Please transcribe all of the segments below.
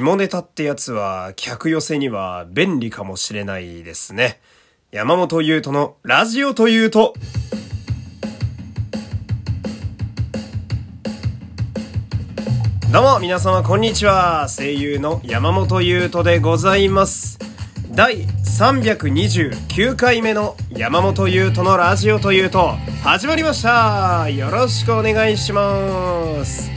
下ネタってやつは客寄せには便利かもしれないですね。山本優斗のラジオというと、どうも皆様こんにちは。声優の山本優斗でございます。第329回目の山本優斗のラジオというと始まりましたよろしくお願いします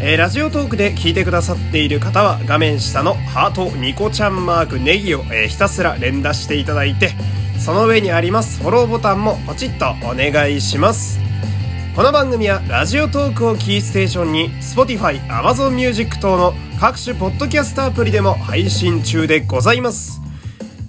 えー、ラジオトークで聞いてくださっている方は画面下のハートニコちゃんマークネギを、えー、ひたすら連打していただいてその上にありますフォローボタンもポチッとお願いします。この番組はラジオトークをキーステーションに Spotify、Amazon Music 等の各種ポッドキャストアプリでも配信中でございます。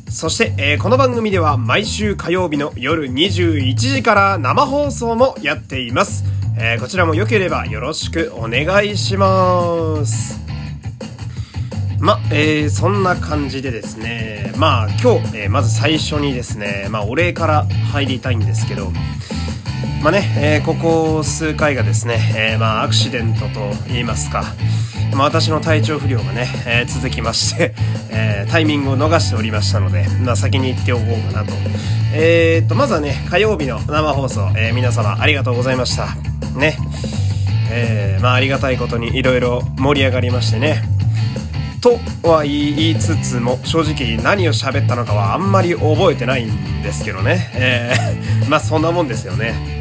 そして、えー、この番組では毎週火曜日の夜21時から生放送もやっています。えー、こちらも良ければよろしくお願いします。ま、えー、そんな感じでですね、まあ今日、えー、まず最初にですね、まあお礼から入りたいんですけど、まあね、えー、ここ数回がですね、えー、まあアクシデントと言いますか、まあ、私の体調不良がね、えー、続きまして、えー、タイミングを逃しておりましたので、まあ、先に言っておこうかなと。えー、っと、まずはね、火曜日の生放送、えー、皆様ありがとうございました。ね。えー、まあありがたいことにいろいろ盛り上がりましてね。とは言いつつも正直何を喋ったのかはあんまり覚えてないんですけどね。えー、まあそんなもんですよね。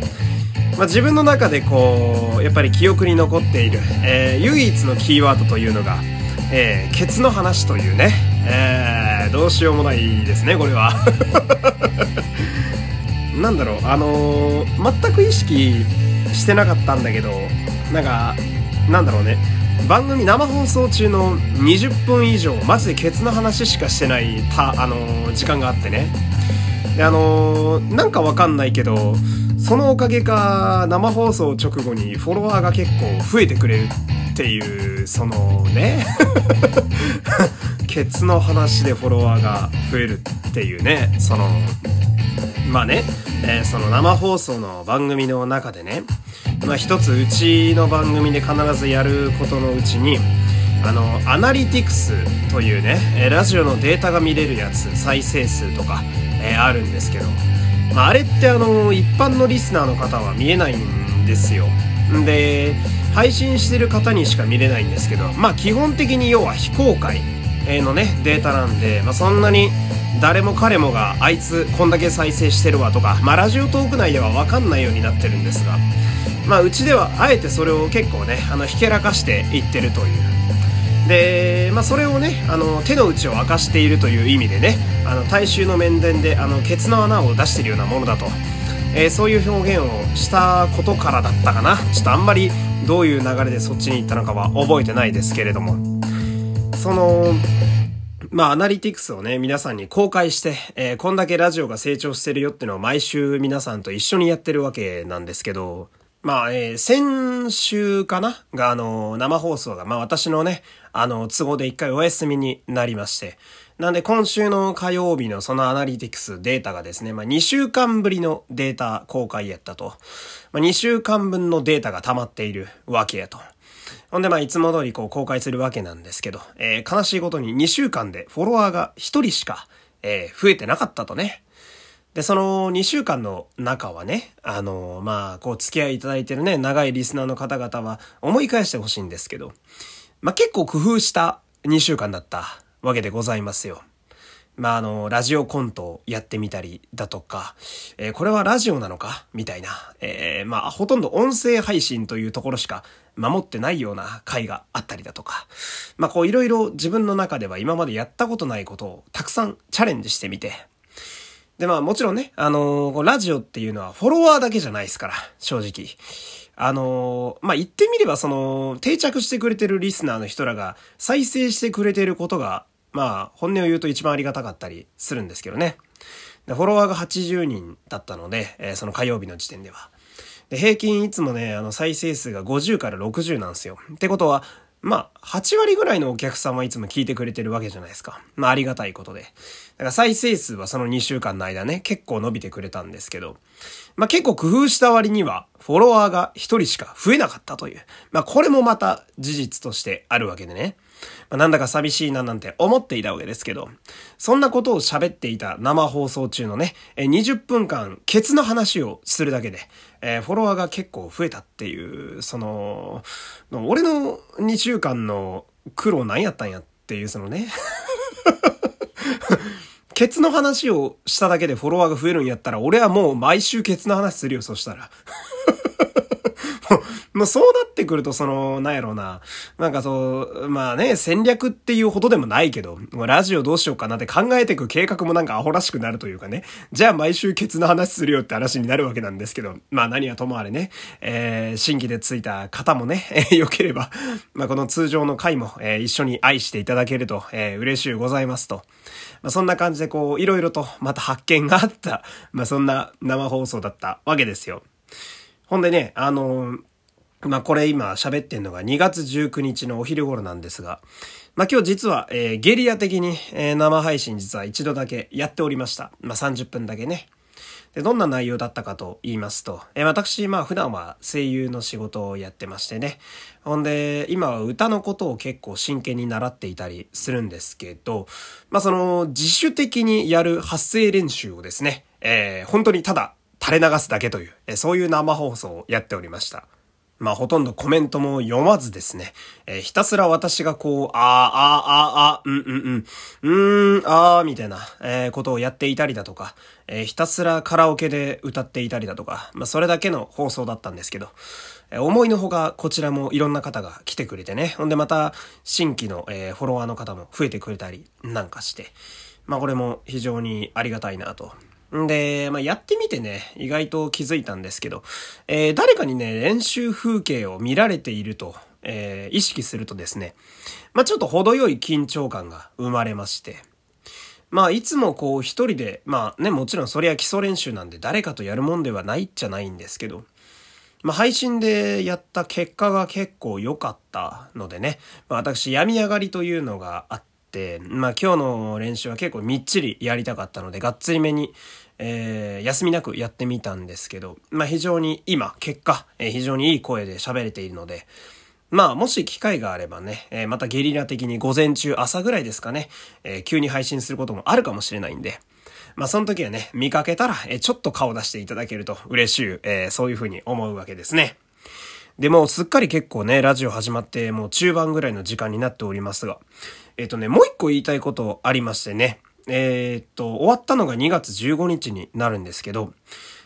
まあ、自分の中でこうやっぱり記憶に残っている、えー、唯一のキーワードというのが、えー、ケツの話というね、えー、どうしようもないですねこれは なんだろうあのー、全く意識してなかったんだけどなんかなんだろうね。番組生放送中の20分以上マジでケツの話しかしてないた、あのー、時間があってね。であのー、なんかわかんないけどそのおかげか生放送直後にフォロワーが結構増えてくれるっていうそのね ケツの話でフォロワーが増えるっていうねそのまあね、えー、その生放送の番組の中でねまあ、一つうちの番組で必ずやることのうちにあのアナリティクスというねラジオのデータが見れるやつ再生数とか、えー、あるんですけど、まあ、あれってあの一般のリスナーの方は見えないんですよ。で配信してる方にしか見れないんですけどまあ基本的に要は非公開。のねデータなんで、まあ、そんなに誰も彼もがあいつこんだけ再生してるわとか、まあ、ラジオトーク内では分かんないようになってるんですがまあ、うちではあえてそれを結構ねあのひけらかしていってるという。で、まあ、それをねあの手の内を明かしているという意味でねあの大衆の面前であのケツの穴を出してるようなものだと、えー、そういう表現をしたことからだったかな。ちょっとあんまりどういう流れでそっちに行ったのかは覚えてないですけれども。そのまあ、アナリティクスをね、皆さんに公開して、えー、こんだけラジオが成長してるよっていうのを毎週皆さんと一緒にやってるわけなんですけど、まあ、えー、先週かな？が、あの、生放送が、まあ私のね、あの、都合で一回お休みになりまして。なんで今週の火曜日のそのアナリティクスデータがですね、まあ2週間ぶりのデータ公開やったと。まあ2週間分のデータが溜まっているわけやと。ほんでまあいつも通りこう公開するわけなんですけど、えー、悲しいことに2週間でフォロワーが1人しか、えー、増えてなかったとね。で、その2週間の中はね、あの、まあ、こう付き合いいただいてるね、長いリスナーの方々は思い返してほしいんですけど、まあ結構工夫した2週間だったわけでございますよ。まあ、あの、ラジオコントをやってみたりだとか、えー、これはラジオなのか？みたいな、えー、まあ、ほとんど音声配信というところしか守ってないような回があったりだとか、まあ、こういろいろ自分の中では今までやったことないことをたくさんチャレンジしてみて、で、まあもちろんね、あのー、ラジオっていうのはフォロワーだけじゃないですから、正直。あのー、まあ言ってみればその、定着してくれてるリスナーの人らが再生してくれてることが、まあ本音を言うと一番ありがたかったりするんですけどね。でフォロワーが80人だったので、えー、その火曜日の時点では。で、平均いつもね、あの再生数が50から60なんですよ。ってことは、まあ、8割ぐらいのお客さんはいつも聞いてくれてるわけじゃないですか。まあ、ありがたいことで。だから再生数はその2週間の間ね、結構伸びてくれたんですけど、まあ結構工夫した割には、フォロワーが1人しか増えなかったという。まあこれもまた事実としてあるわけでね。まあ、なんだか寂しいななんて思っていたわけですけど、そんなことを喋っていた生放送中のね、20分間、ケツの話をするだけで、えー、フォロワーが結構増えたっていう、その、俺の2週間の苦労何やったんやっていう、そのね ケツの話をしただけでフォロワーが増えるんやったら、俺はもう毎週ケツの話するよ、そしたら。もうそうなってくると、その、なんやろうな。なんかそう、まあね、戦略っていうほどでもないけど、ラジオどうしようかなって考えていく計画もなんかアホらしくなるというかね。じゃあ毎週ケツの話するよって話になるわけなんですけど、まあ何はともあれね、えー、新規でついた方もね、えー、良ければ、まあこの通常の回も、えー、一緒に愛していただけると、えー、嬉しゅうございますと。まあそんな感じでこう、いろいろとまた発見があった、まあそんな生放送だったわけですよ。ほんでね、あのー、まあこれ今喋ってんのが2月19日のお昼頃なんですが、まあ今日実は、えー、ゲリラ的に、えー、生配信実は一度だけやっておりました。まあ30分だけね。で、どんな内容だったかと言いますと、えー、私、まあ普段は声優の仕事をやってましてね。ほんで、今は歌のことを結構真剣に習っていたりするんですけど、まあその自主的にやる発声練習をですね、えー、本当にただ垂れ流すだけという、そういう生放送をやっておりました。まあほとんどコメントも読まずですね、えー、ひたすら私がこう、あー、あー、あー、あー、うん、うん、うん、うーん、あー、みたいな、えー、ことをやっていたりだとか、えー、ひたすらカラオケで歌っていたりだとか、まあそれだけの放送だったんですけど、え、思いのほかこちらもいろんな方が来てくれてね、ほんでまた新規の、え、フォロワーの方も増えてくれたりなんかして、まあこれも非常にありがたいなとで、まあ、やってみてね、意外と気づいたんですけど、えー、誰かにね、練習風景を見られていると、えー、意識するとですね、まあ、ちょっと程よい緊張感が生まれまして、まあ、いつもこう一人で、まあね、もちろんそれは基礎練習なんで誰かとやるもんではないっちゃないんですけど、まあ、配信でやった結果が結構良かったのでね、まあ、私、病み上がりというのがあって、まあ今日の練習は結構みっちりやりたかったので、がっつりめに、えー、休みなくやってみたんですけど、まあ非常に今、結果、えー、非常にいい声で喋れているので、まあ、もし機会があればね、えー、またゲリラ的に午前中、朝ぐらいですかね、えー、急に配信することもあるかもしれないんで、まあ、その時はね、見かけたら、えー、ちょっと顔出していただけると嬉しい、えー、そういうふうに思うわけですね。で、もうすっかり結構ね、ラジオ始まって、もう中盤ぐらいの時間になっておりますが、えっ、ー、とね、もう一個言いたいことありましてね。えっ、と、終わったのが2月15日になるんですけど、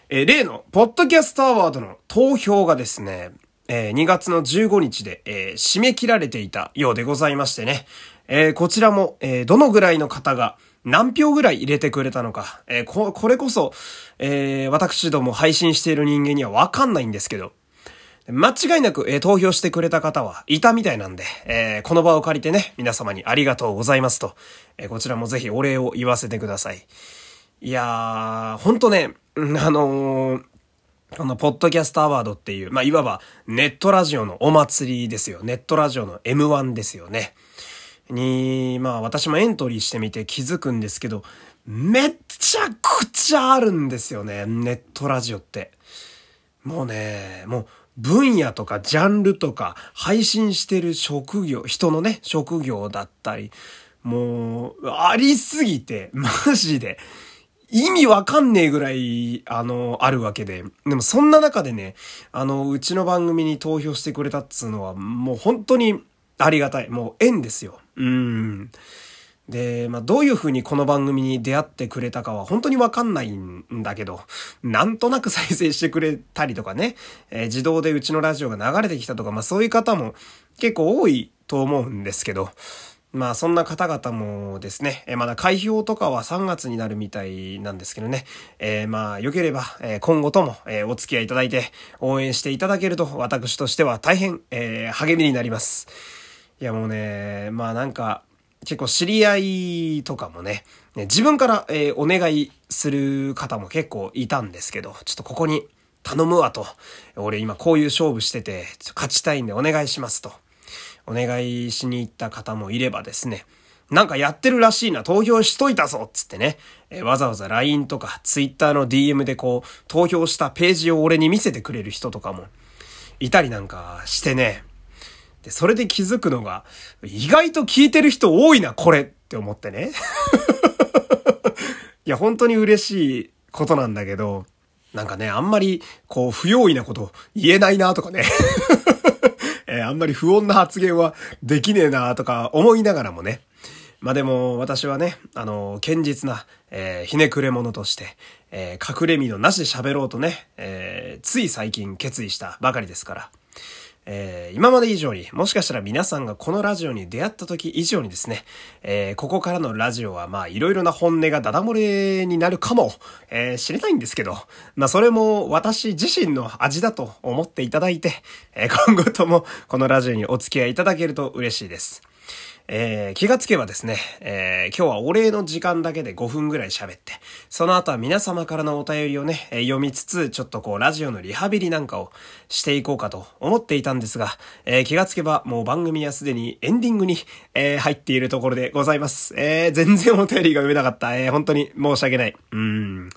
えー、例の、ポッドキャストアワードの投票がですね、えー、2月の15日で、えー、締め切られていたようでございましてね。えー、こちらも、えー、どのぐらいの方が何票ぐらい入れてくれたのか、えー、こ、これこそ、えー、私ども配信している人間にはわかんないんですけど、間違いなく、えー、投票してくれた方はいたみたいなんで、えー、この場を借りてね、皆様にありがとうございますと、えー、こちらもぜひお礼を言わせてください。いやー、ほんとね、あのー、このポッドキャストアワードっていう、まあ、いわばネットラジオのお祭りですよ。ネットラジオの M1 ですよね。に、まあ私もエントリーしてみて気づくんですけど、めっちゃくちゃあるんですよね。ネットラジオって。もうね、もう分野とかジャンルとか配信してる職業、人のね、職業だったり、もう、ありすぎて、マジで、意味わかんねえぐらい、あの、あるわけで。でもそんな中でね、あの、うちの番組に投票してくれたっつうのは、もう本当にありがたい。もう縁ですよ。うん。で、まあ、どういう風にこの番組に出会ってくれたかは本当にわかんないんだけど、なんとなく再生してくれたりとかね、えー、自動でうちのラジオが流れてきたとか、まあ、そういう方も結構多いと思うんですけど、まあそんな方々もですね、えー、まだ開票とかは3月になるみたいなんですけどね、えー、まあ良ければ、えー、今後とも、えお付き合いいただいて応援していただけると私としては大変、え励みになります。いやもうね、まあなんか、結構知り合いとかもね、自分から、えー、お願いする方も結構いたんですけど、ちょっとここに頼むわと。俺今こういう勝負してて、勝ちたいんでお願いしますと。お願いしに行った方もいればですね、なんかやってるらしいな、投票しといたぞつってね、えー、わざわざ LINE とか Twitter の DM でこう、投票したページを俺に見せてくれる人とかもいたりなんかしてね、で、それで気づくのが、意外と聞いてる人多いな、これって思ってね。いや、本当に嬉しいことなんだけど、なんかね、あんまり、こう、不用意なこと言えないなとかね。えー、あんまり不穏な発言はできねえなとか思いながらもね。まあでも、私はね、あの、堅実な、えー、ひねくれ者として、えー、隠れ身のなし喋ろうとね、えー、つい最近決意したばかりですから。えー、今まで以上に、もしかしたら皆さんがこのラジオに出会った時以上にですね、えー、ここからのラジオはまあいろいろな本音がダダ漏れになるかも、えー、知れないんですけど、まあそれも私自身の味だと思っていただいて、え、今後ともこのラジオにお付き合いいただけると嬉しいです。えー、気がつけばですね、えー、今日はお礼の時間だけで5分ぐらい喋って、その後は皆様からのお便りをね、えー、読みつつ、ちょっとこう、ラジオのリハビリなんかをしていこうかと思っていたんですが、えー、気がつけばもう番組はすでにエンディングに、えー、入っているところでございます。えー、全然お便りが読めなかった。えー、本当に申し訳ない。うん。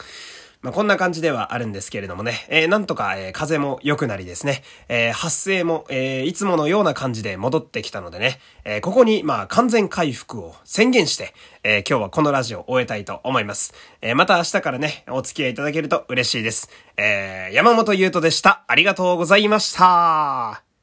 まあ、こんな感じではあるんですけれどもね、えー、なんとか、えー、風も良くなりですね、えー、発生も、え、いつものような感じで戻ってきたのでね、え、ここに、まあ、完全回復を宣言して、え、今日はこのラジオを終えたいと思います。え、また明日からね、お付き合いいただけると嬉しいです。え、山本優斗でした。ありがとうございました。